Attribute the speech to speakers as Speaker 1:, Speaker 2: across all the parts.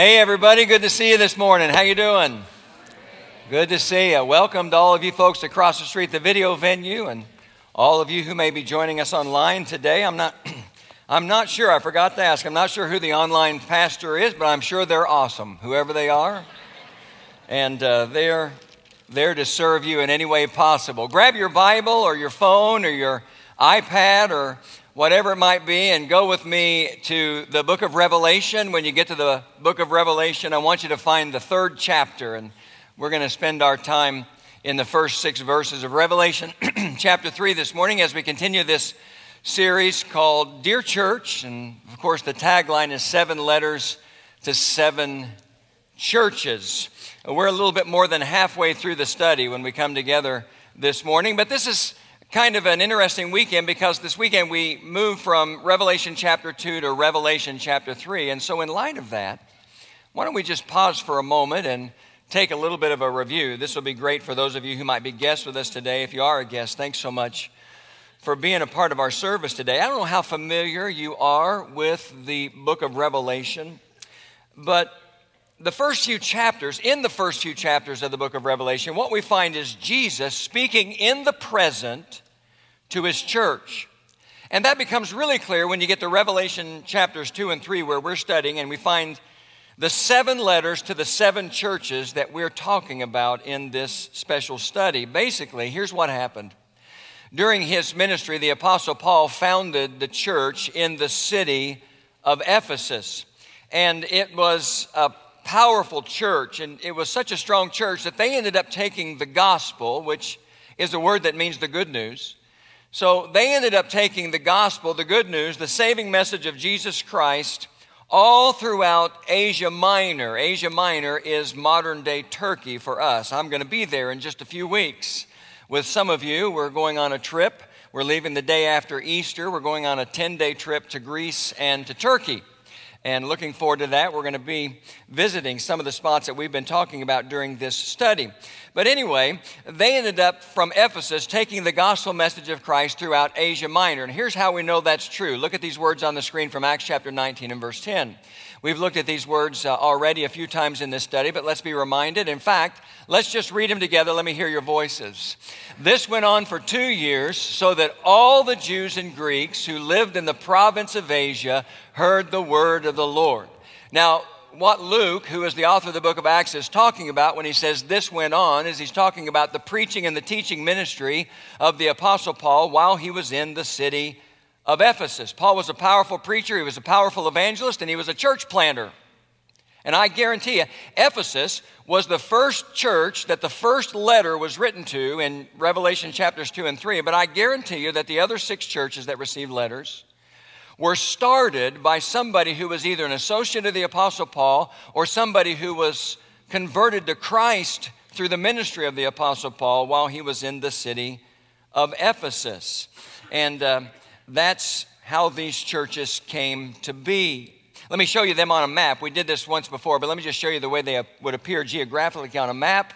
Speaker 1: Hey everybody, good to see you this morning. How you doing? Good to see you. Welcome to all of you folks across the street, the video venue, and all of you who may be joining us online today. I'm not I'm not sure. I forgot to ask. I'm not sure who the online pastor is, but I'm sure they're awesome, whoever they are. And uh, they're there to serve you in any way possible. Grab your Bible or your phone or your iPad or whatever it might be, and go with me to the book of Revelation. When you get to the book of Revelation, I want you to find the third chapter, and we're going to spend our time in the first six verses of Revelation chapter 3 this morning as we continue this series called Dear Church. And of course, the tagline is seven letters to seven churches. We're a little bit more than halfway through the study when we come together this morning, but this is kind of an interesting weekend because this weekend we moved from Revelation chapter 2 to Revelation chapter 3. And so, in light of that, why don't we just pause for a moment and take a little bit of a review? This will be great for those of you who might be guests with us today. If you are a guest, thanks so much for being a part of our service today. I don't know how familiar you are with the book of Revelation, but the first few chapters, in the first few chapters of the book of Revelation, what we find is Jesus speaking in the present to his church. And that becomes really clear when you get to Revelation chapters 2 and 3, where we're studying, and we find the seven letters to the seven churches that we're talking about in this special study. Basically, here's what happened. During his ministry, the Apostle Paul founded the church in the city of Ephesus. And it was a powerful church, and it was such a strong church that they ended up taking the gospel, which is a word that means the good news. So they ended up taking the gospel, the good news, the saving message of Jesus Christ all throughout Asia Minor. Asia Minor is modern day Turkey for us. I'm going to be there in just a few weeks with some of you. We're going on a trip. We're leaving the day after Easter. We're going on a 10 day trip to Greece and to Turkey. And looking forward to that, we're going to be visiting some of the spots that we've been talking about during this study. But anyway, they ended up from Ephesus taking the gospel message of Christ throughout Asia Minor. And here's how we know that's true. Look at these words on the screen from Acts chapter 19 and verse 10. We've looked at these words uh, already a few times in this study, but let's be reminded. In fact, let's just read them together. Let me hear your voices. This went on for two years, so that all the Jews and Greeks who lived in the province of Asia heard the word of the Lord. Now, what Luke, who is the author of the book of Acts, is talking about when he says this went on is he's talking about the preaching and the teaching ministry of the Apostle Paul while he was in the city of Ephesus. Paul was a powerful preacher, he was a powerful evangelist, and he was a church planter. And I guarantee you, Ephesus was the first church that the first letter was written to in Revelation chapters 2 and 3. But I guarantee you that the other six churches that received letters were started by somebody who was either an associate of the Apostle Paul or somebody who was converted to Christ through the ministry of the Apostle Paul while he was in the city of Ephesus. And uh, that's how these churches came to be. Let me show you them on a map. We did this once before, but let me just show you the way they would appear geographically on a map.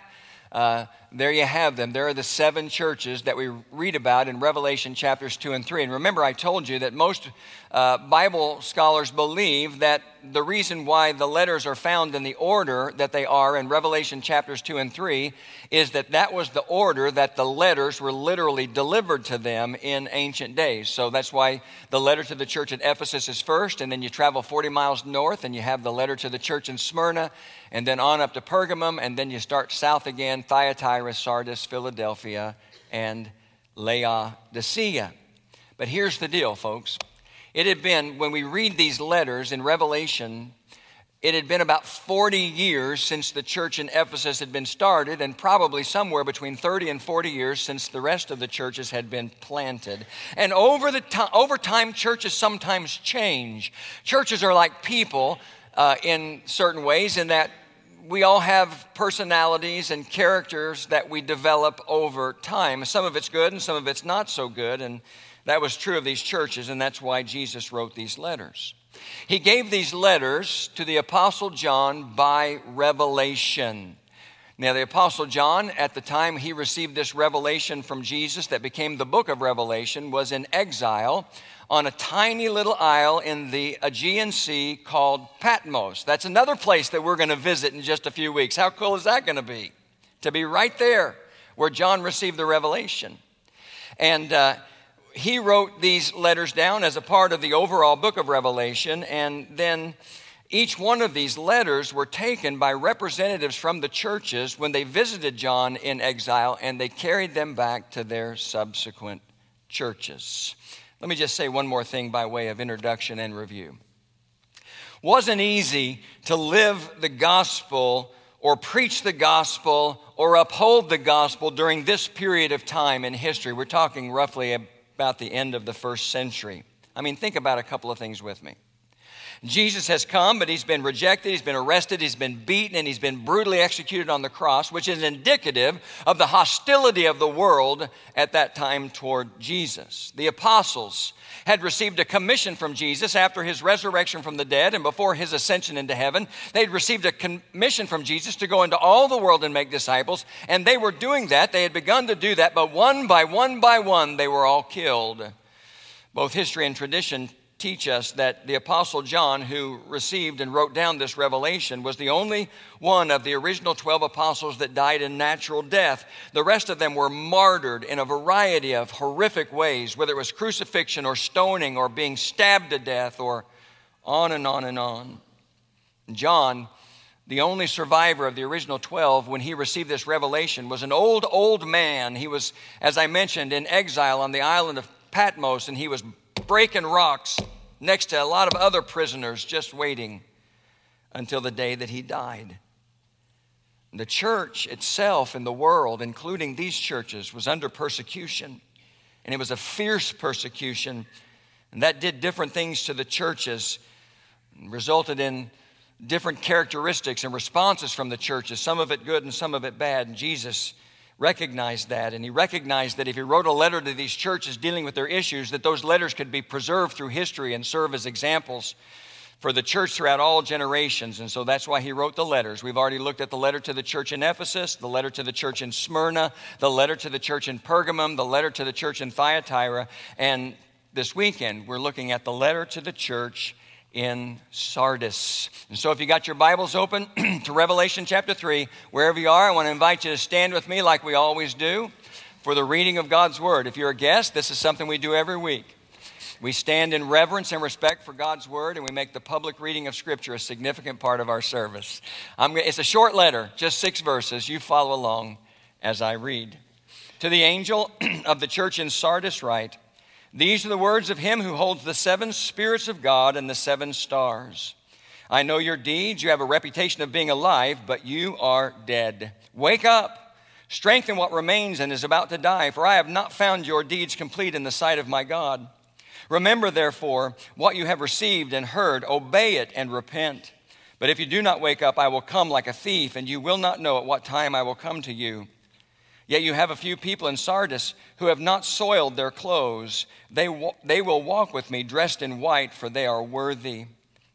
Speaker 1: Uh, there you have them. There are the seven churches that we read about in Revelation chapters 2 and 3. And remember, I told you that most uh, Bible scholars believe that the reason why the letters are found in the order that they are in Revelation chapters 2 and 3 is that that was the order that the letters were literally delivered to them in ancient days. So that's why the letter to the church at Ephesus is first, and then you travel 40 miles north and you have the letter to the church in Smyrna, and then on up to Pergamum, and then you start south again Thyatira, Sardis, Philadelphia, and Laodicea. But here's the deal, folks. It had been, when we read these letters in Revelation, it had been about 40 years since the church in Ephesus had been started, and probably somewhere between 30 and 40 years since the rest of the churches had been planted. And over, the to- over time, churches sometimes change. Churches are like people uh, in certain ways, in that we all have personalities and characters that we develop over time. Some of it's good and some of it's not so good. And that was true of these churches, and that's why Jesus wrote these letters. He gave these letters to the Apostle John by revelation. Now, the Apostle John, at the time he received this revelation from Jesus that became the book of Revelation, was in exile on a tiny little isle in the Aegean Sea called Patmos. That's another place that we're going to visit in just a few weeks. How cool is that going to be? To be right there where John received the revelation. And uh, he wrote these letters down as a part of the overall book of Revelation, and then each one of these letters were taken by representatives from the churches when they visited John in exile, and they carried them back to their subsequent churches. Let me just say one more thing by way of introduction and review. Wasn't easy to live the gospel or preach the gospel or uphold the gospel during this period of time in history. We're talking roughly about the end of the first century. I mean, think about a couple of things with me. Jesus has come, but he's been rejected, he's been arrested, he's been beaten, and he's been brutally executed on the cross, which is indicative of the hostility of the world at that time toward Jesus. The apostles had received a commission from Jesus after his resurrection from the dead and before his ascension into heaven. They'd received a commission from Jesus to go into all the world and make disciples, and they were doing that. They had begun to do that, but one by one by one, they were all killed. Both history and tradition teach us that the Apostle John, who received and wrote down this revelation, was the only one of the original 12 apostles that died in natural death. The rest of them were martyred in a variety of horrific ways, whether it was crucifixion or stoning or being stabbed to death or on and on and on. John, the only survivor of the original 12, when he received this revelation, was an old, old man. He was, as I mentioned, in exile on the island of Patmos, and he was breaking rocks next to a lot of other prisoners just waiting until the day that he died. The church itself in the world, including these churches, was under persecution. And it was a fierce persecution. And that did different things to the churches, resulted in different characteristics and responses from the churches, some of it good and some of it bad. And Jesus recognized that and he recognized that if he wrote a letter to these churches dealing with their issues that those letters could be preserved through history and serve as examples for the church throughout all generations. And so that's why he wrote the letters. We've already looked at the letter to the church in ephesus the letter to the church in smyrna the letter to the church in pergamum the letter to the church in thyatira. And this weekend we're looking at the letter to the church in Sardis. And so, if you got your Bibles open to Revelation chapter 3, wherever you are, I want to invite you to stand with me like we always do for the reading of God's Word. If you're a guest, this is something we do every week. We stand in reverence and respect for God's Word, and we make the public reading of Scripture a significant part of our service. I'm, it's a short letter, just six verses. You follow along as I read. To the angel of the church in Sardis, write, these are the words of him who holds the seven spirits of God and the seven stars. I know your deeds. You have a reputation of being alive, but you are dead. Wake up, strengthen what remains and is about to die, for I have not found your deeds complete in the sight of my God. Remember, therefore, what you have received and heard, obey it and repent. But if you do not wake up, I will come like a thief, and you will not know at what time I will come to you. Yet you have a few people in Sardis who have not soiled their clothes. They, they will walk with me dressed in white, for they are worthy.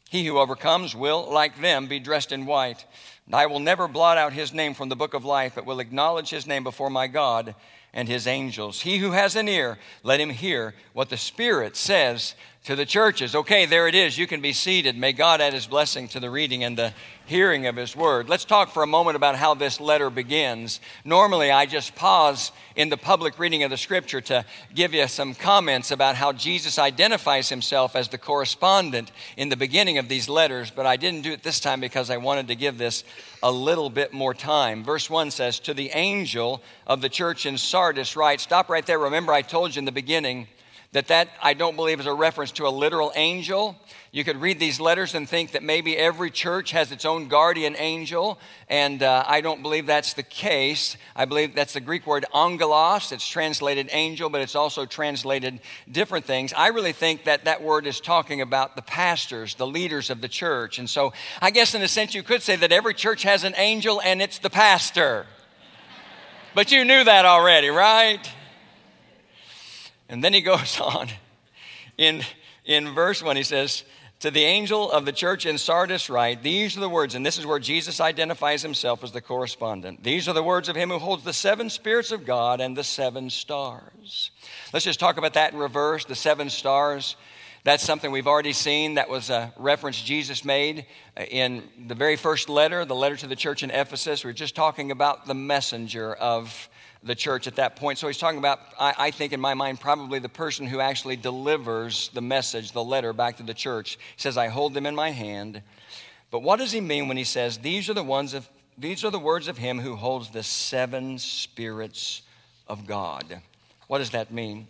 Speaker 1: He who overcomes will, like them, be dressed in white. And I will never blot out his name from the book of life, but will acknowledge his name before my God and his angels. He who has an ear, let him hear what the Spirit says to the churches. Okay, there it is. You can be seated. May God add his blessing to the reading and the hearing of his word. Let's talk for a moment about how this letter begins. Normally, I just pause in the public reading of the scripture to give you some comments about how Jesus identifies himself as the correspondent in the beginning of these letters, but I didn't do it this time because I wanted to give this a little bit more time. Verse 1 says, To the angel of the church in Sardis, write, stop right there. Remember, I told you in the beginning that that I don't believe is a reference to a literal angel. You could read these letters and think that maybe every church has its own guardian angel, and uh, I don't believe that's the case. I believe that's the Greek word angelos. It's translated angel, but it's also translated different things. I really think that that word is talking about the pastors, the leaders of the church. And so I guess in a sense you could say that every church has an angel and it's the pastor. but you knew that already, right? And then he goes on in, in verse 1, he says, To the angel of the church in Sardis, write These are the words, and this is where Jesus identifies himself as the correspondent. These are the words of him who holds the seven spirits of God and the seven stars. Let's just talk about that in reverse the seven stars. That's something we've already seen. That was a reference Jesus made uh, in the very first letter, the letter to the church in Ephesus. We are just talking about the messenger of the church at that point. So he's talking about, I, I, think in my mind, probably the person who actually delivers the message, the letter back to the church. He says, I hold them in my hand. But what does he mean when he says, These are the ones of these are the words of him who holds the seven spirits of God. What does that mean?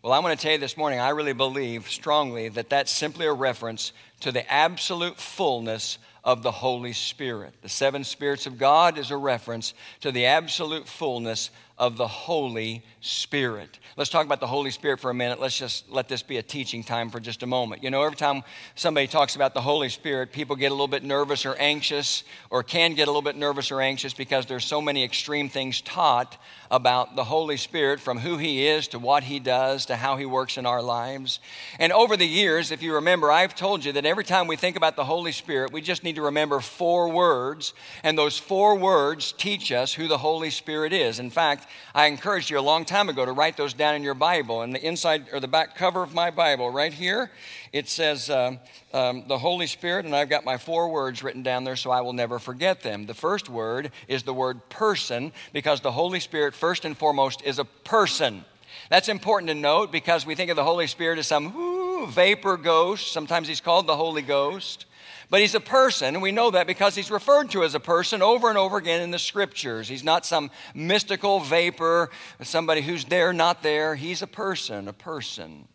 Speaker 1: Well, I want to tell you this morning, I really believe strongly that that's simply a reference to the absolute fullness of the Holy Spirit. The seven spirits of God is a reference to the absolute fullness of the Holy Spirit. Let's talk about the Holy Spirit for a minute. Let's just let this be a teaching time for just a moment. You know, every time somebody talks about the Holy Spirit, people get a little bit nervous or anxious, or can get a little bit nervous or anxious because there's so many extreme things taught about the Holy Spirit from who He is to what He does to how He works in our lives. And over the years, if you remember, I've told you that every time we think about the Holy Spirit, we just need to remember four words, and those four words teach us who the Holy Spirit is. In fact, I encouraged you a long time ago to write those down in your Bible. in the inside or the back cover of my Bible, right here, it says uh, um, the Holy Spirit, and I've got my four words written down there so I will never forget them. The first word is the word person, because the Holy Spirit, first and foremost, is a person. That's important to note because we think of the Holy Spirit as some whoo, vapor ghost. Sometimes he's called the Holy Ghost. But he's a person, and we know that because he's referred to as a person over and over again in the scriptures. He's not some mystical vapor, somebody who's there, not there. He's a person, a person.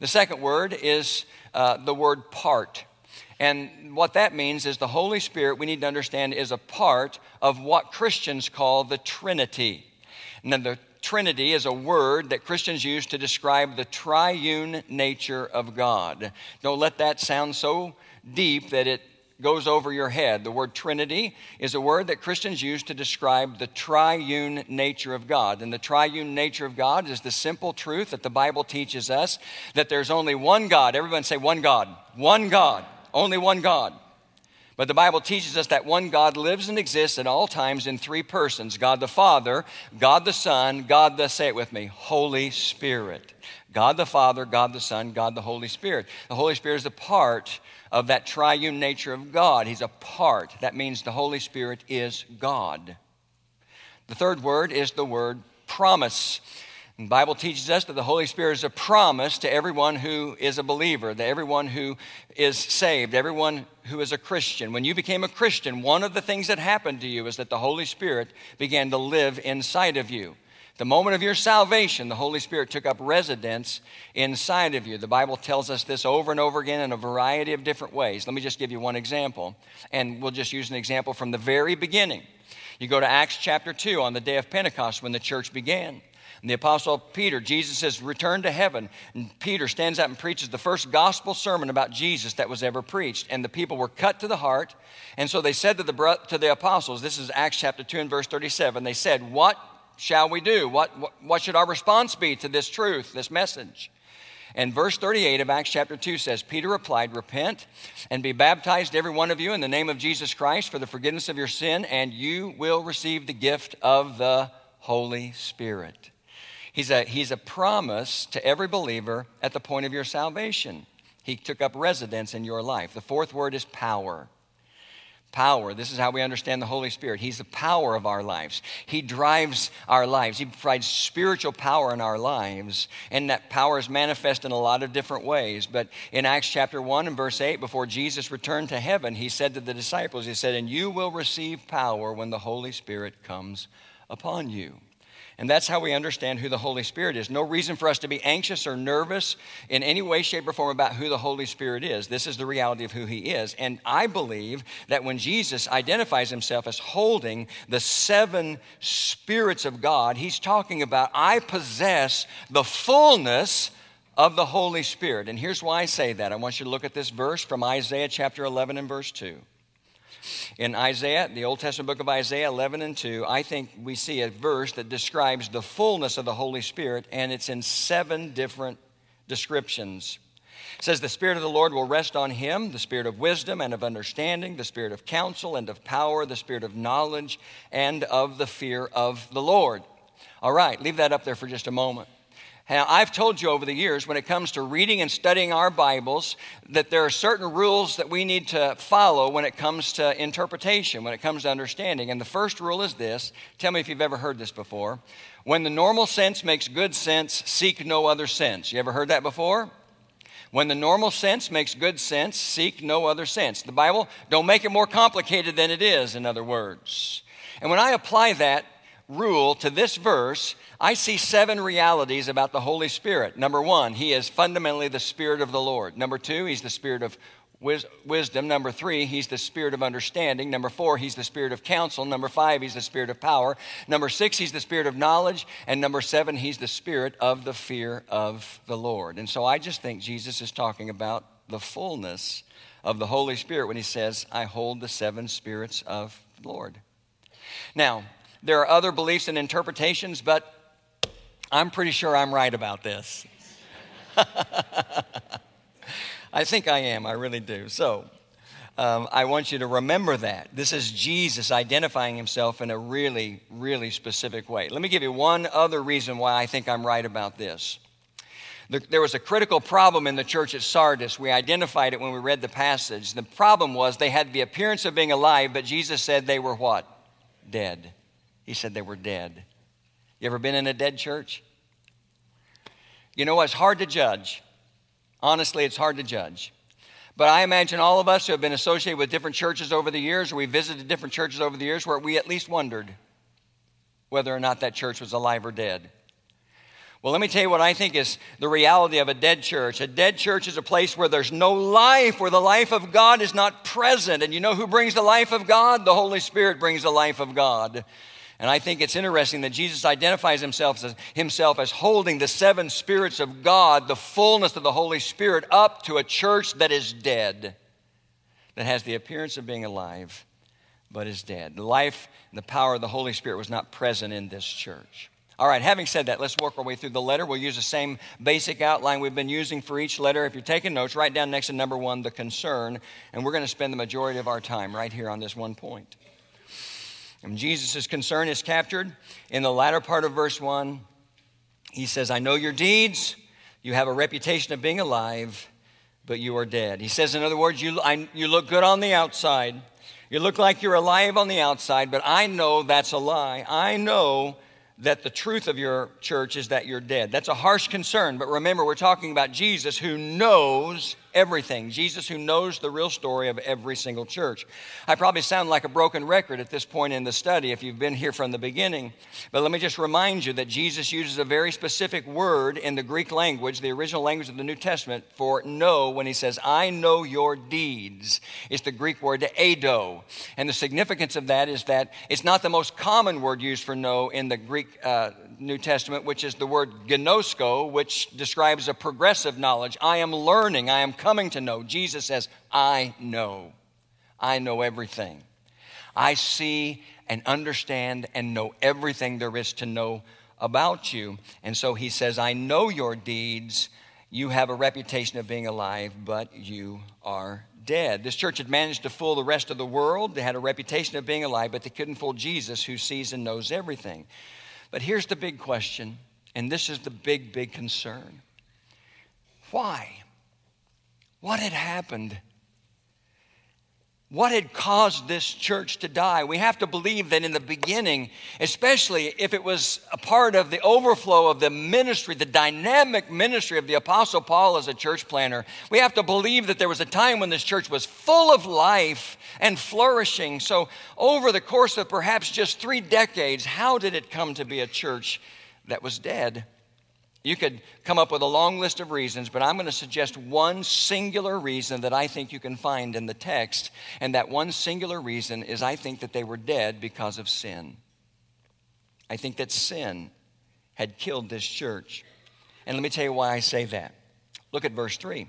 Speaker 1: The second word is uh, the word part. And what that means is the Holy Spirit, we need to understand, is a part of what Christians call the Trinity. Now, the Trinity is a word that Christians use to describe the triune nature of God. Don't let that sound so deep that it goes over your head. The word Trinity is a word that Christians use to describe the triune nature of God. And the triune nature of God is the simple truth that the Bible teaches us that there's only one God. Everyone say, one God. One God. Only one God. But the Bible teaches us that one God lives and exists at all times in three persons God the Father, God the Son, God the, say it with me, Holy Spirit. God the Father, God the Son, God the Holy Spirit. The Holy Spirit is a part of that triune nature of God. He's a part. That means the Holy Spirit is God. The third word is the word promise. The Bible teaches us that the Holy Spirit is a promise to everyone who is a believer, to everyone who is saved, everyone who is a Christian. When you became a Christian, one of the things that happened to you is that the Holy Spirit began to live inside of you. The moment of your salvation, the Holy Spirit took up residence inside of you. The Bible tells us this over and over again in a variety of different ways. Let me just give you one example, and we'll just use an example from the very beginning. You go to Acts chapter 2 on the day of Pentecost when the church began. And the apostle Peter, Jesus says, return to heaven. And Peter stands up and preaches the first gospel sermon about Jesus that was ever preached. And the people were cut to the heart. And so they said to the, to the apostles, this is Acts chapter 2 and verse 37, they said, What shall we do? What, what, what should our response be to this truth, this message? And verse 38 of Acts chapter 2 says, Peter replied, Repent and be baptized, every one of you, in the name of Jesus Christ for the forgiveness of your sin, and you will receive the gift of the Holy Spirit. He's a, he's a promise to every believer at the point of your salvation. He took up residence in your life. The fourth word is power power. This is how we understand the Holy Spirit. He's the power of our lives. He drives our lives. He provides spiritual power in our lives. And that power is manifest in a lot of different ways. But in Acts chapter 1 and verse 8, before Jesus returned to heaven, he said to the disciples, He said, And you will receive power when the Holy Spirit comes upon you. And that's how we understand who the Holy Spirit is. No reason for us to be anxious or nervous in any way, shape, or form about who the Holy Spirit is. This is the reality of who He is. And I believe that when Jesus identifies Himself as holding the seven spirits of God, He's talking about, I possess the fullness of the Holy Spirit. And here's why I say that. I want you to look at this verse from Isaiah chapter 11 and verse 2. In Isaiah, the Old Testament book of Isaiah 11 and 2, I think we see a verse that describes the fullness of the Holy Spirit, and it's in seven different descriptions. It says, The Spirit of the Lord will rest on him, the Spirit of wisdom and of understanding, the Spirit of counsel and of power, the Spirit of knowledge and of the fear of the Lord. All right, leave that up there for just a moment. Now, I've told you over the years when it comes to reading and studying our Bibles that there are certain rules that we need to follow when it comes to interpretation, when it comes to understanding. And the first rule is this tell me if you've ever heard this before. When the normal sense makes good sense, seek no other sense. You ever heard that before? When the normal sense makes good sense, seek no other sense. The Bible, don't make it more complicated than it is, in other words. And when I apply that rule to this verse, I see seven realities about the Holy Spirit. Number one, He is fundamentally the Spirit of the Lord. Number two, He's the Spirit of wis- wisdom. Number three, He's the Spirit of understanding. Number four, He's the Spirit of counsel. Number five, He's the Spirit of power. Number six, He's the Spirit of knowledge. And number seven, He's the Spirit of the fear of the Lord. And so I just think Jesus is talking about the fullness of the Holy Spirit when He says, I hold the seven spirits of the Lord. Now, there are other beliefs and interpretations, but I'm pretty sure I'm right about this. I think I am, I really do. So, um, I want you to remember that. This is Jesus identifying himself in a really, really specific way. Let me give you one other reason why I think I'm right about this. There was a critical problem in the church at Sardis. We identified it when we read the passage. The problem was they had the appearance of being alive, but Jesus said they were what? Dead. He said they were dead. You ever been in a dead church? You know, it's hard to judge. Honestly, it's hard to judge. But I imagine all of us who have been associated with different churches over the years, or we visited different churches over the years, where we at least wondered whether or not that church was alive or dead. Well, let me tell you what I think is the reality of a dead church. A dead church is a place where there's no life, where the life of God is not present. And you know who brings the life of God? The Holy Spirit brings the life of God. And I think it's interesting that Jesus identifies himself as, himself as holding the seven spirits of God, the fullness of the Holy Spirit, up to a church that is dead, that has the appearance of being alive, but is dead. The life and the power of the Holy Spirit was not present in this church. All right, having said that, let's work our way through the letter. We'll use the same basic outline we've been using for each letter. If you're taking notes, write down next to number one, the concern, and we're going to spend the majority of our time right here on this one point. And Jesus' concern is captured in the latter part of verse 1. He says, I know your deeds. You have a reputation of being alive, but you are dead. He says, in other words, you, I, you look good on the outside. You look like you're alive on the outside, but I know that's a lie. I know that the truth of your church is that you're dead. That's a harsh concern, but remember, we're talking about Jesus who knows everything. Jesus who knows the real story of every single church. I probably sound like a broken record at this point in the study if you've been here from the beginning, but let me just remind you that Jesus uses a very specific word in the Greek language, the original language of the New Testament, for know when he says, I know your deeds. It's the Greek word eido. And the significance of that is that it's not the most common word used for know in the Greek uh, New Testament, which is the word gnosko, which describes a progressive knowledge. I am learning, I am coming to know. Jesus says, I know. I know everything. I see and understand and know everything there is to know about you. And so he says, I know your deeds. You have a reputation of being alive, but you are dead. This church had managed to fool the rest of the world. They had a reputation of being alive, but they couldn't fool Jesus, who sees and knows everything. But here's the big question, and this is the big, big concern why? What had happened? What had caused this church to die? We have to believe that in the beginning, especially if it was a part of the overflow of the ministry, the dynamic ministry of the Apostle Paul as a church planner, we have to believe that there was a time when this church was full of life and flourishing. So, over the course of perhaps just three decades, how did it come to be a church that was dead? You could come up with a long list of reasons, but I'm going to suggest one singular reason that I think you can find in the text. And that one singular reason is I think that they were dead because of sin. I think that sin had killed this church. And let me tell you why I say that. Look at verse 3.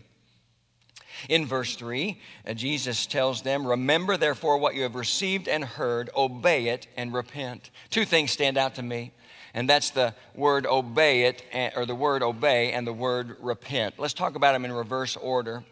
Speaker 1: In verse 3, uh, Jesus tells them, Remember therefore what you have received and heard, obey it, and repent. Two things stand out to me. And that's the word obey it, or the word obey and the word repent. Let's talk about them in reverse order.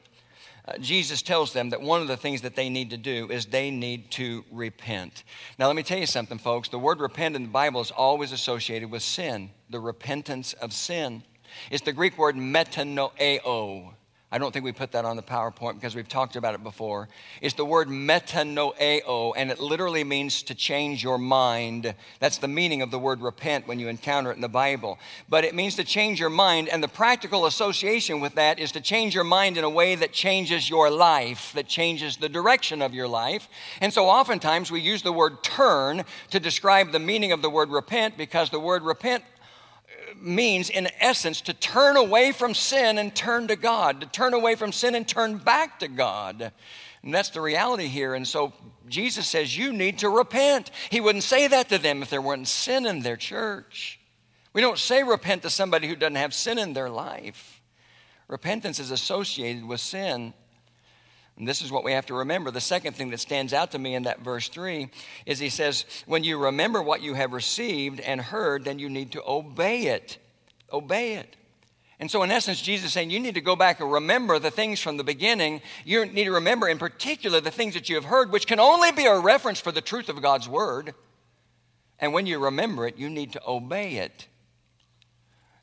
Speaker 1: Uh, Jesus tells them that one of the things that they need to do is they need to repent. Now, let me tell you something, folks. The word repent in the Bible is always associated with sin, the repentance of sin. It's the Greek word metanoeo. I don't think we put that on the PowerPoint because we've talked about it before. It's the word metanoeo, and it literally means to change your mind. That's the meaning of the word repent when you encounter it in the Bible. But it means to change your mind, and the practical association with that is to change your mind in a way that changes your life, that changes the direction of your life. And so oftentimes we use the word turn to describe the meaning of the word repent because the word repent means, in essence, to turn away from sin and turn to God, to turn away from sin and turn back to God. And that's the reality here. And so Jesus says, You need to repent. He wouldn't say that to them if there weren't sin in their church. We don't say repent to somebody who doesn't have sin in their life. Repentance is associated with sin. And this is what we have to remember. The second thing that stands out to me in that verse 3 is he says, When you remember what you have received and heard, then you need to obey it. Obey it. And so, in essence, Jesus is saying you need to go back and remember the things from the beginning. You need to remember, in particular, the things that you have heard, which can only be a reference for the truth of God's word. And when you remember it, you need to obey it.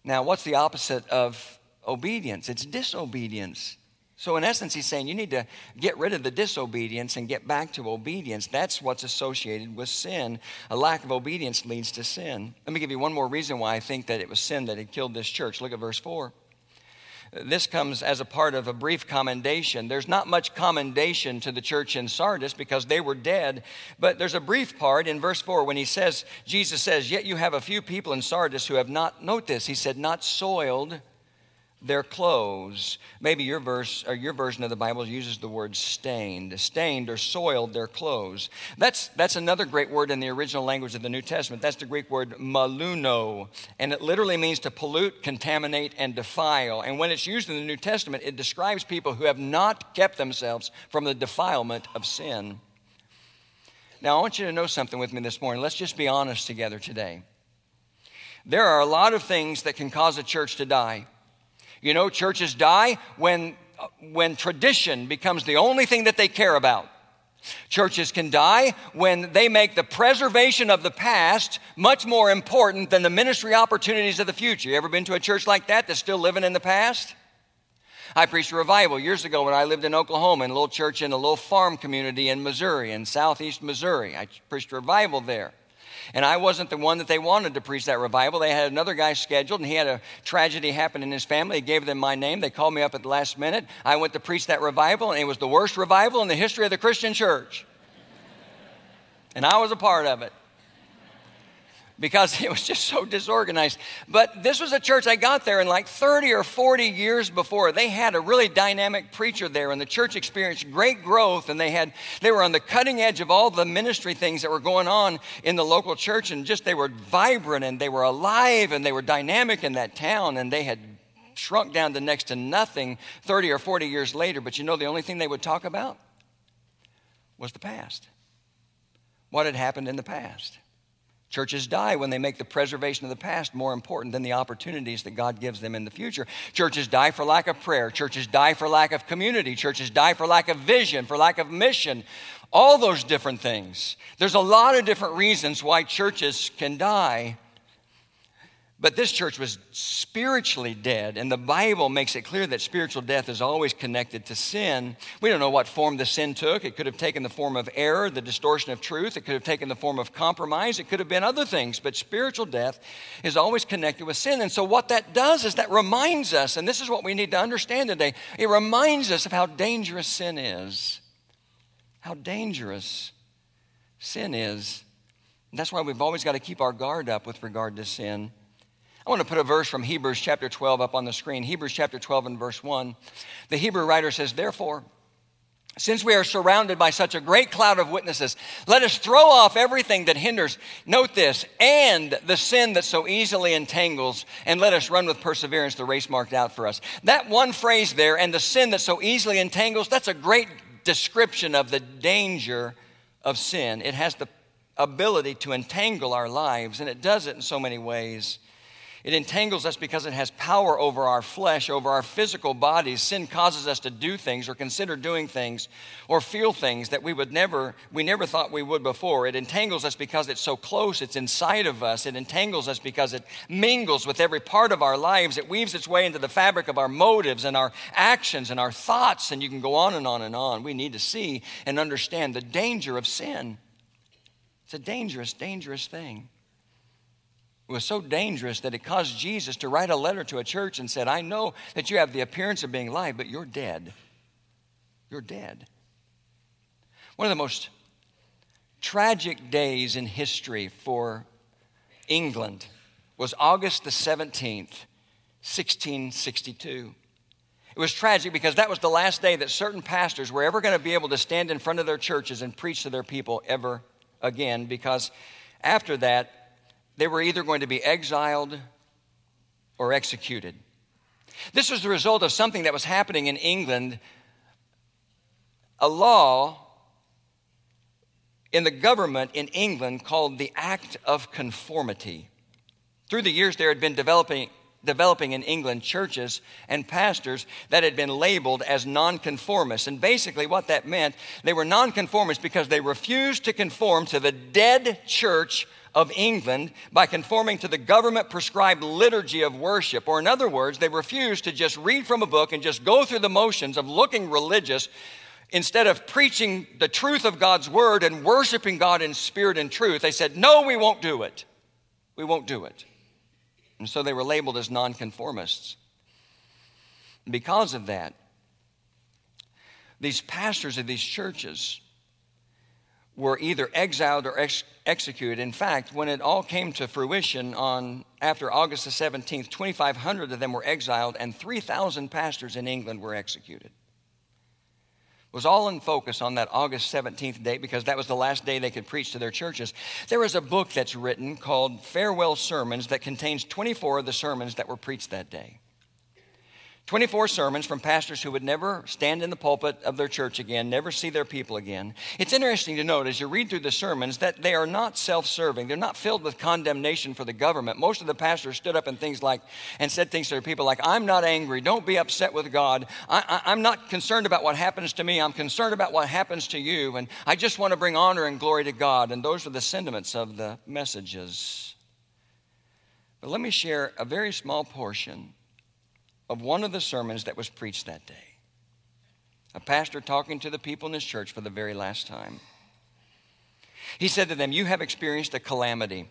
Speaker 1: Now, what's the opposite of obedience? It's disobedience. So, in essence, he's saying you need to get rid of the disobedience and get back to obedience. That's what's associated with sin. A lack of obedience leads to sin. Let me give you one more reason why I think that it was sin that had killed this church. Look at verse 4. This comes as a part of a brief commendation. There's not much commendation to the church in Sardis because they were dead, but there's a brief part in verse 4 when he says, Jesus says, Yet you have a few people in Sardis who have not, note this, he said, not soiled their clothes. Maybe your verse or your version of the Bible uses the word stained, stained or soiled their clothes. That's that's another great word in the original language of the New Testament. That's the Greek word maluno, and it literally means to pollute, contaminate, and defile. And when it's used in the New Testament, it describes people who have not kept themselves from the defilement of sin. Now, I want you to know something with me this morning. Let's just be honest together today. There are a lot of things that can cause a church to die. You know, churches die when, uh, when tradition becomes the only thing that they care about. Churches can die when they make the preservation of the past much more important than the ministry opportunities of the future. You ever been to a church like that that's still living in the past? I preached a revival years ago when I lived in Oklahoma in a little church in a little farm community in Missouri, in southeast Missouri. I preached a revival there. And I wasn't the one that they wanted to preach that revival. They had another guy scheduled, and he had a tragedy happen in his family. He gave them my name. They called me up at the last minute. I went to preach that revival, and it was the worst revival in the history of the Christian church. And I was a part of it because it was just so disorganized. But this was a church I got there in like 30 or 40 years before. They had a really dynamic preacher there, and the church experienced great growth. And they had they were on the cutting edge of all the ministry things that were going on in the local church, and just they were vibrant and they were alive and they were dynamic in that town. And they had shrunk down to next to nothing 30 or 40 years later. But you know, the only thing they would talk about was the past. What had happened in the past. Churches die when they make the preservation of the past more important than the opportunities that God gives them in the future. Churches die for lack of prayer. Churches die for lack of community. Churches die for lack of vision, for lack of mission. All those different things. There's a lot of different reasons why churches can die. But this church was spiritually dead, and the Bible makes it clear that spiritual death is always connected to sin. We don't know what form the sin took. It could have taken the form of error, the distortion of truth. It could have taken the form of compromise. It could have been other things, but spiritual death is always connected with sin. And so, what that does is that reminds us, and this is what we need to understand today it reminds us of how dangerous sin is. How dangerous sin is. And that's why we've always got to keep our guard up with regard to sin. I want to put a verse from Hebrews chapter 12 up on the screen. Hebrews chapter 12 and verse 1. The Hebrew writer says, Therefore, since we are surrounded by such a great cloud of witnesses, let us throw off everything that hinders, note this, and the sin that so easily entangles, and let us run with perseverance the race marked out for us. That one phrase there, and the sin that so easily entangles, that's a great description of the danger of sin. It has the ability to entangle our lives, and it does it in so many ways. It entangles us because it has power over our flesh, over our physical bodies. Sin causes us to do things or consider doing things or feel things that we would never, we never thought we would before. It entangles us because it's so close, it's inside of us. It entangles us because it mingles with every part of our lives. It weaves its way into the fabric of our motives and our actions and our thoughts, and you can go on and on and on. We need to see and understand the danger of sin. It's a dangerous, dangerous thing. Was so dangerous that it caused Jesus to write a letter to a church and said, I know that you have the appearance of being alive, but you're dead. You're dead. One of the most tragic days in history for England was August the 17th, 1662. It was tragic because that was the last day that certain pastors were ever going to be able to stand in front of their churches and preach to their people ever again because after that, they were either going to be exiled or executed. This was the result of something that was happening in England. A law in the government in England called the Act of Conformity. Through the years, there had been developing, developing in England churches and pastors that had been labeled as nonconformists. And basically, what that meant, they were nonconformists because they refused to conform to the dead church of England by conforming to the government prescribed liturgy of worship. Or, in other words, they refused to just read from a book and just go through the motions of looking religious instead of preaching the truth of God's word and worshiping God in spirit and truth. They said, No, we won't do it. We won't do it. And so they were labeled as nonconformists. Because of that, these pastors of these churches were either exiled or ex- executed. In fact, when it all came to fruition on after August the 17th, 2,500 of them were exiled and 3,000 pastors in England were executed. It was all in focus on that August 17th date because that was the last day they could preach to their churches. There is a book that's written called Farewell Sermons that contains 24 of the sermons that were preached that day. 24 sermons from pastors who would never stand in the pulpit of their church again, never see their people again. It's interesting to note as you read through the sermons that they are not self serving. They're not filled with condemnation for the government. Most of the pastors stood up and things like, and said things to their people like, I'm not angry. Don't be upset with God. I, am not concerned about what happens to me. I'm concerned about what happens to you. And I just want to bring honor and glory to God. And those are the sentiments of the messages. But let me share a very small portion of one of the sermons that was preached that day. A pastor talking to the people in his church for the very last time. He said to them, You have experienced a calamity.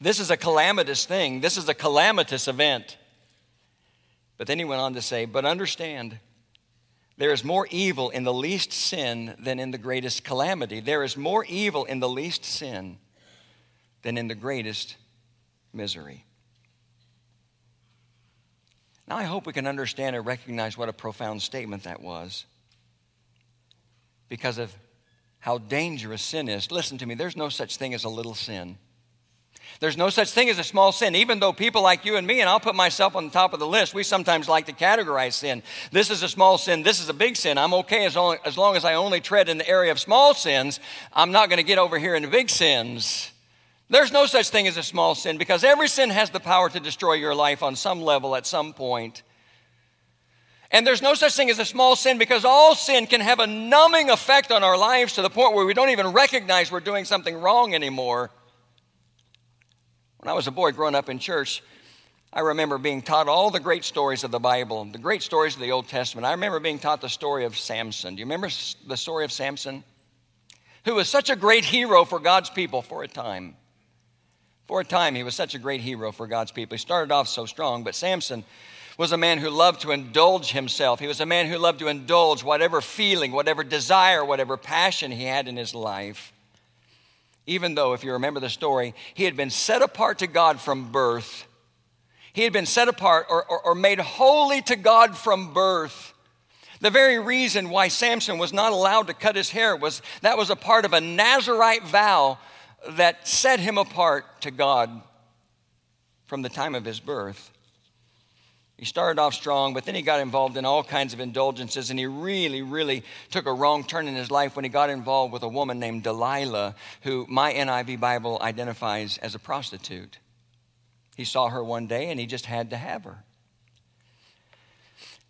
Speaker 1: This is a calamitous thing. This is a calamitous event. But then he went on to say, But understand, there is more evil in the least sin than in the greatest calamity. There is more evil in the least sin than in the greatest misery. Now, I hope we can understand and recognize what a profound statement that was because of how dangerous sin is. Listen to me, there's no such thing as a little sin. There's no such thing as a small sin, even though people like you and me, and I'll put myself on the top of the list, we sometimes like to categorize sin. This is a small sin, this is a big sin. I'm okay as long as, long as I only tread in the area of small sins. I'm not going to get over here into big sins. There's no such thing as a small sin because every sin has the power to destroy your life on some level at some point. And there's no such thing as a small sin because all sin can have a numbing effect on our lives to the point where we don't even recognize we're doing something wrong anymore. When I was a boy growing up in church, I remember being taught all the great stories of the Bible, the great stories of the Old Testament. I remember being taught the story of Samson. Do you remember the story of Samson? Who was such a great hero for God's people for a time. For a time, he was such a great hero for God's people. He started off so strong, but Samson was a man who loved to indulge himself. He was a man who loved to indulge whatever feeling, whatever desire, whatever passion he had in his life. Even though, if you remember the story, he had been set apart to God from birth. He had been set apart or, or, or made holy to God from birth. The very reason why Samson was not allowed to cut his hair was that was a part of a Nazarite vow that set him apart to God from the time of his birth. He started off strong, but then he got involved in all kinds of indulgences, and he really, really took a wrong turn in his life when he got involved with a woman named Delilah, who my NIV Bible identifies as a prostitute. He saw her one day and he just had to have her.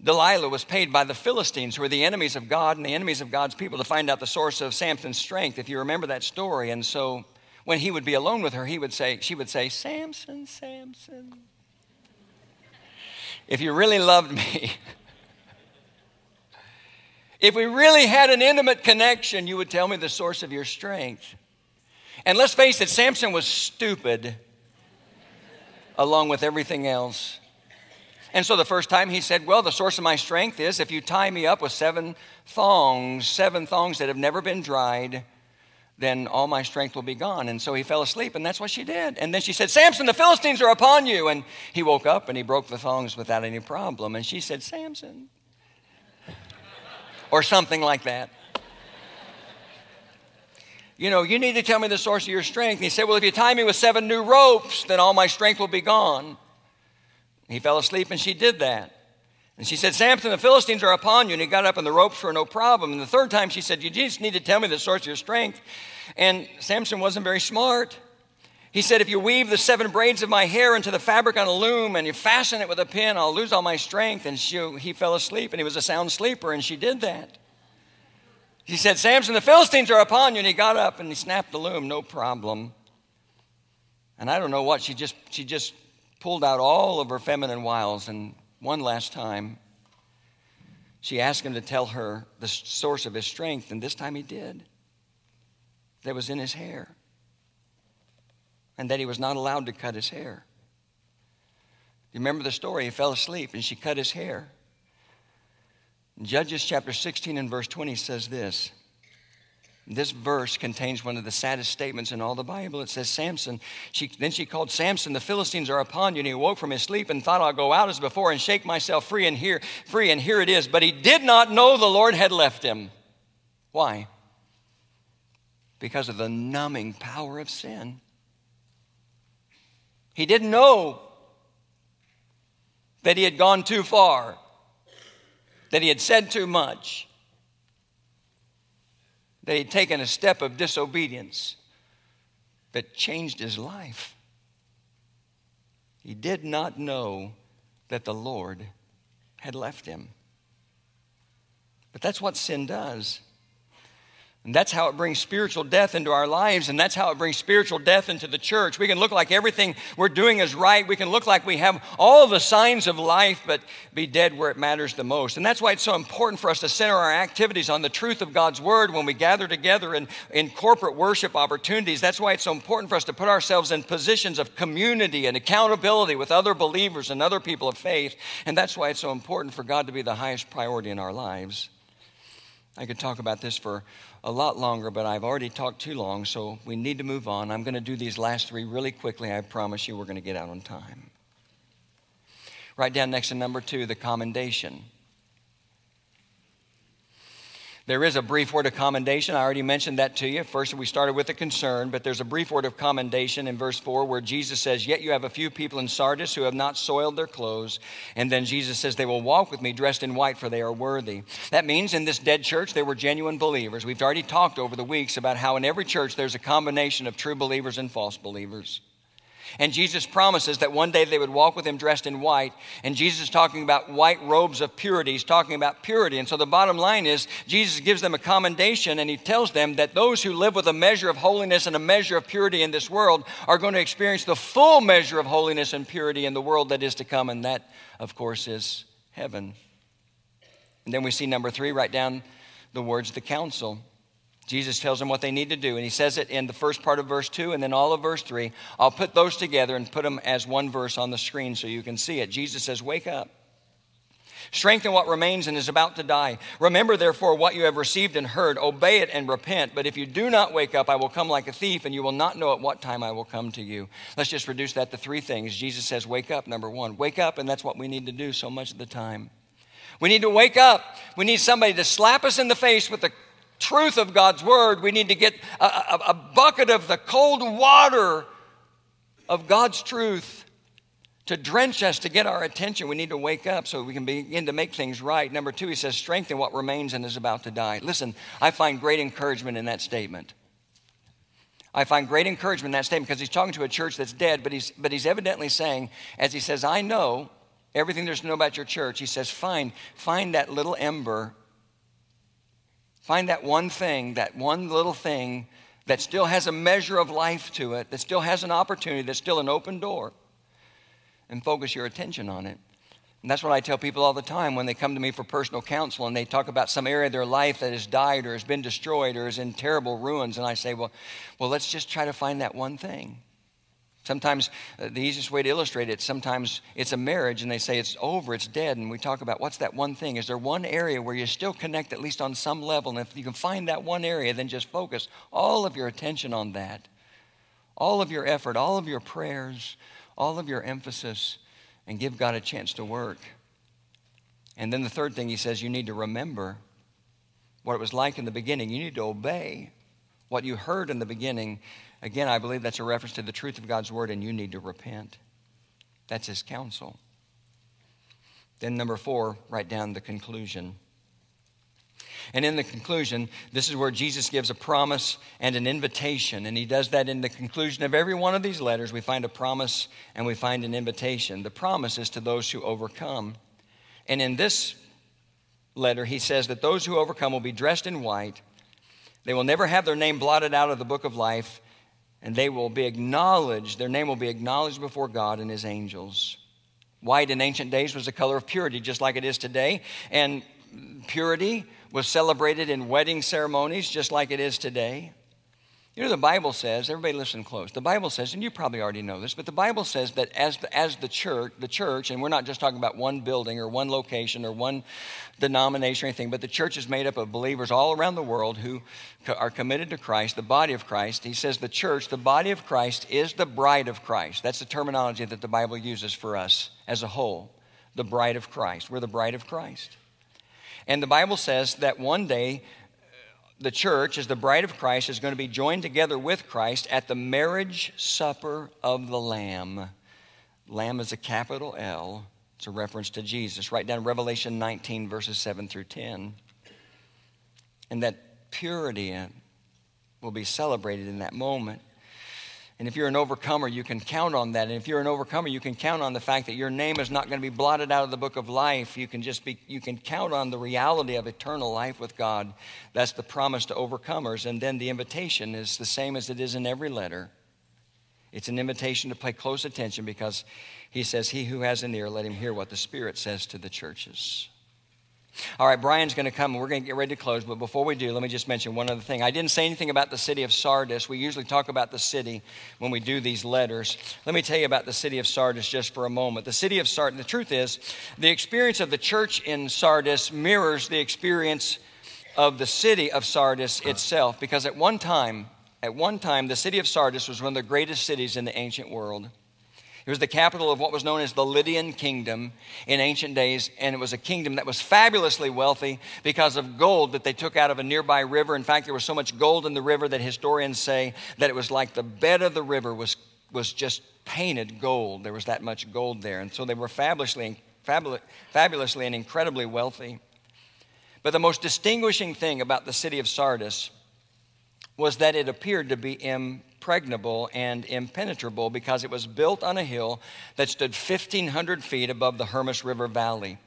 Speaker 1: Delilah was paid by the Philistines, who were the enemies of God and the enemies of God's people, to find out the source of Samson's strength, if you remember that story. And so when he would be alone with her, he would say, she would say, Samson, Samson. If you really loved me, if we really had an intimate connection, you would tell me the source of your strength. And let's face it, Samson was stupid along with everything else. And so the first time he said, Well, the source of my strength is if you tie me up with seven thongs, seven thongs that have never been dried, then all my strength will be gone. And so he fell asleep, and that's what she did. And then she said, Samson, the Philistines are upon you. And he woke up and he broke the thongs without any problem. And she said, Samson. or something like that you know, you need to tell me the source of your strength. And he said, Well, if you tie me with seven new ropes, then all my strength will be gone. He fell asleep and she did that. And she said, Samson, the Philistines are upon you. And he got up and the ropes were no problem. And the third time she said, You just need to tell me the source of your strength. And Samson wasn't very smart. He said, If you weave the seven braids of my hair into the fabric on a loom and you fasten it with a pin, I'll lose all my strength. And she, he fell asleep and he was a sound sleeper and she did that. He said, Samson, the Philistines are upon you. And he got up and he snapped the loom, no problem. And I don't know what, she just, she just pulled out all of her feminine wiles. And one last time, she asked him to tell her the source of his strength. And this time he did. That was in his hair. And that he was not allowed to cut his hair. You remember the story? He fell asleep and she cut his hair. Judges chapter 16 and verse 20 says this. This verse contains one of the saddest statements in all the Bible. It says, Samson, she, then she called Samson, the Philistines are upon you. And he awoke from his sleep and thought, I'll go out as before and shake myself free and here, free, and here it is. But he did not know the Lord had left him. Why? Because of the numbing power of sin. He didn't know that he had gone too far that he had said too much, that he'd taken a step of disobedience that changed his life. He did not know that the Lord had left him. But that's what sin does. And that's how it brings spiritual death into our lives, and that's how it brings spiritual death into the church. We can look like everything we're doing is right. We can look like we have all the signs of life, but be dead where it matters the most. And that's why it's so important for us to center our activities on the truth of God's Word when we gather together in, in corporate worship opportunities. That's why it's so important for us to put ourselves in positions of community and accountability with other believers and other people of faith. And that's why it's so important for God to be the highest priority in our lives. I could talk about this for a lot longer, but I've already talked too long, so we need to move on. I'm going to do these last three really quickly. I promise you we're going to get out on time. Write down next to number two the commendation. There is a brief word of commendation. I already mentioned that to you. First, we started with a concern, but there's a brief word of commendation in verse 4 where Jesus says, Yet you have a few people in Sardis who have not soiled their clothes. And then Jesus says, They will walk with me dressed in white, for they are worthy. That means in this dead church, there were genuine believers. We've already talked over the weeks about how in every church there's a combination of true believers and false believers. And Jesus promises that one day they would walk with him dressed in white. And Jesus is talking about white robes of purity. He's talking about purity. And so the bottom line is Jesus gives them a commendation and he tells them that those who live with a measure of holiness and a measure of purity in this world are going to experience the full measure of holiness and purity in the world that is to come. And that, of course, is heaven. And then we see number three, write down the words of the counsel. Jesus tells them what they need to do. And he says it in the first part of verse 2 and then all of verse 3. I'll put those together and put them as one verse on the screen so you can see it. Jesus says, Wake up. Strengthen what remains and is about to die. Remember, therefore, what you have received and heard. Obey it and repent. But if you do not wake up, I will come like a thief, and you will not know at what time I will come to you. Let's just reduce that to three things. Jesus says, Wake up, number one. Wake up, and that's what we need to do so much of the time. We need to wake up. We need somebody to slap us in the face with the truth of God's word, we need to get a, a, a bucket of the cold water of God's truth to drench us, to get our attention. We need to wake up so we can begin to make things right. Number two, he says, strengthen what remains and is about to die. Listen, I find great encouragement in that statement. I find great encouragement in that statement because he's talking to a church that's dead, but he's, but he's evidently saying, as he says, I know everything there's to know about your church, he says, find, find that little ember. Find that one thing, that one little thing that still has a measure of life to it, that still has an opportunity, that's still an open door and focus your attention on it. And that's what I tell people all the time when they come to me for personal counsel and they talk about some area of their life that has died or has been destroyed or is in terrible ruins. And I say, well, well let's just try to find that one thing. Sometimes uh, the easiest way to illustrate it, sometimes it's a marriage and they say it's over, it's dead. And we talk about what's that one thing? Is there one area where you still connect at least on some level? And if you can find that one area, then just focus all of your attention on that. All of your effort, all of your prayers, all of your emphasis and give God a chance to work. And then the third thing he says, you need to remember what it was like in the beginning. You need to obey what you heard in the beginning. Again, I believe that's a reference to the truth of God's word, and you need to repent. That's his counsel. Then, number four, write down the conclusion. And in the conclusion, this is where Jesus gives a promise and an invitation. And he does that in the conclusion of every one of these letters. We find a promise and we find an invitation. The promise is to those who overcome. And in this letter, he says that those who overcome will be dressed in white. They will never have their name blotted out of the book of life, and they will be acknowledged, their name will be acknowledged before God and his angels. White in ancient days was the color of purity, just like it is today. And purity was celebrated in wedding ceremonies just like it is today. You know, the Bible says, everybody listen close. The Bible says, and you probably already know this, but the Bible says that as the, as the church, the church, and we're not just talking about one building or one location or one denomination or anything, but the church is made up of believers all around the world who are committed to Christ, the body of Christ. He says the church, the body of Christ, is the bride of Christ. That's the terminology that the Bible uses for us as a whole. The bride of Christ. We're the bride of Christ. And the Bible says that one day the church, as the bride of Christ, is going to be joined together with Christ at the marriage supper of the Lamb. Lamb is a capital L. It's a reference to Jesus. Write down Revelation 19, verses 7 through 10. And that purity will be celebrated in that moment. And if you're an overcomer, you can count on that. And if you're an overcomer, you can count on the fact that your name is not going to be blotted out of the book of life. You can just be, you can count on the reality of eternal life with God. That's the promise to overcomers. And then the invitation is the same as it is in every letter. It's an invitation to pay close attention because he says, He who has an ear, let him hear what the Spirit says to the churches. All right, Brian's going to come and we're going to get ready to close. But before we do, let me just mention one other thing. I didn't say anything about the city of Sardis. We usually talk about the city when we do these letters. Let me tell you about the city of Sardis just for a moment. The city of Sardis, the truth is, the experience of the church in Sardis mirrors the experience of the city of Sardis itself because at one time, at one time, the city of Sardis was one of the greatest cities in the ancient world. It was the capital of what was known as the Lydian kingdom in ancient days, and it was a kingdom that was fabulously wealthy because of gold that they took out of a nearby river. In fact, there was so much gold in the river that historians say that it was like the bed of the river was, was just painted gold. There was that much gold there. And so they were fabulously, fabulously and incredibly wealthy. But the most distinguishing thing about the city of Sardis was that it appeared to be impregnable and impenetrable because it was built on a hill that stood 1,500 feet above the Hermus River Valley.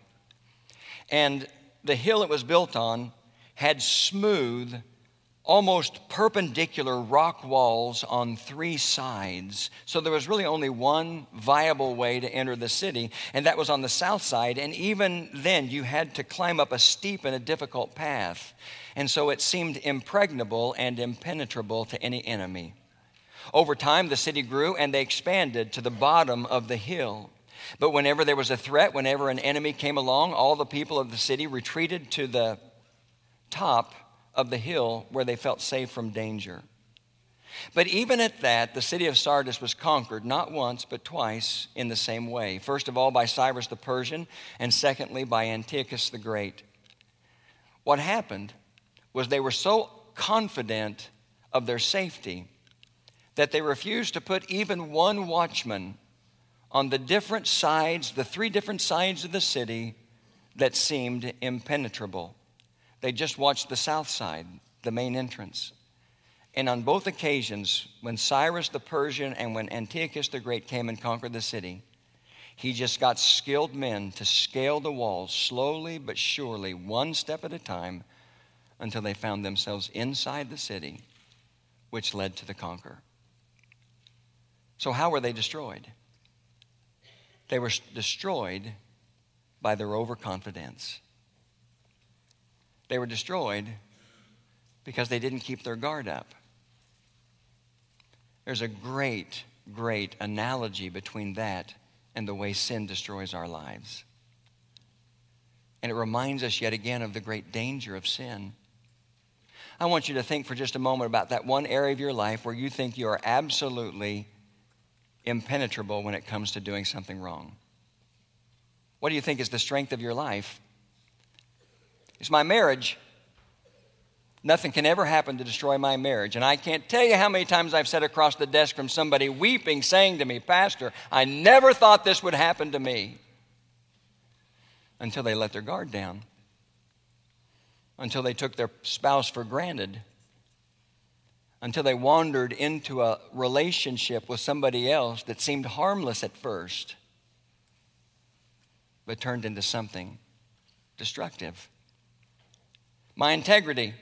Speaker 1: And the hill it was built on had smooth, almost perpendicular rock walls on three sides. So there was really only one viable way to enter the city, and that was on the south side. And even then, you had to climb up a steep and a difficult path. And so it seemed impregnable and impenetrable to any enemy. Over time, the city grew and they expanded to the bottom of the hill. But whenever there was a threat, whenever an enemy came along, all the people of the city retreated to the top of the hill where they felt safe from danger. But even at that, the city of Sardis was conquered not once, but twice in the same way. First of all, by Cyrus the Persian, and secondly, by Antiochus the Great. What happened was they were so confident of their safety that they refused to put even one watchman on the different sides, the three different sides of the city that seemed impenetrable. They just watched the south side, the main entrance. And on both occasions, when Cyrus the Persian and when Antiochus the Great came and conquered the city, he just got skilled men to scale the walls slowly but surely, one step at a time, until they found themselves inside the city, which led to the conquer. So, how were they destroyed? They were destroyed by their overconfidence. They were destroyed because they didn't keep their guard up. There's a great, great analogy between that and the way sin destroys our lives. And it reminds us yet again of the great danger of sin. I want you to think for just a moment about that one area of your life where you think you are absolutely impenetrable when it comes to doing something wrong. What do you think is the strength of your life? It's my marriage. Nothing can ever happen to destroy my marriage. And I can't tell you how many times I've sat across the desk from somebody weeping, saying to me, Pastor, I never thought this would happen to me. Until they let their guard down, until they took their spouse for granted, until they wandered into a relationship with somebody else that seemed harmless at first, but turned into something destructive. My integrity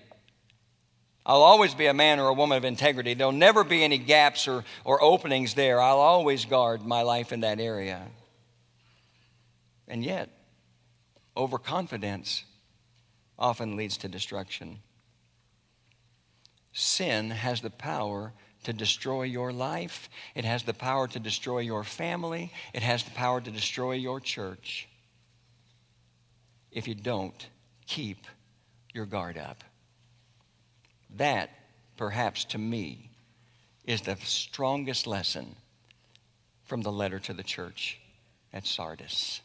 Speaker 1: I'll always be a man or a woman of integrity. There'll never be any gaps or, or openings there. I'll always guard my life in that area. And yet, overconfidence often leads to destruction. Sin has the power to destroy your life, it has the power to destroy your family, it has the power to destroy your church if you don't keep your guard up. That, perhaps to me, is the strongest lesson from the letter to the church at Sardis.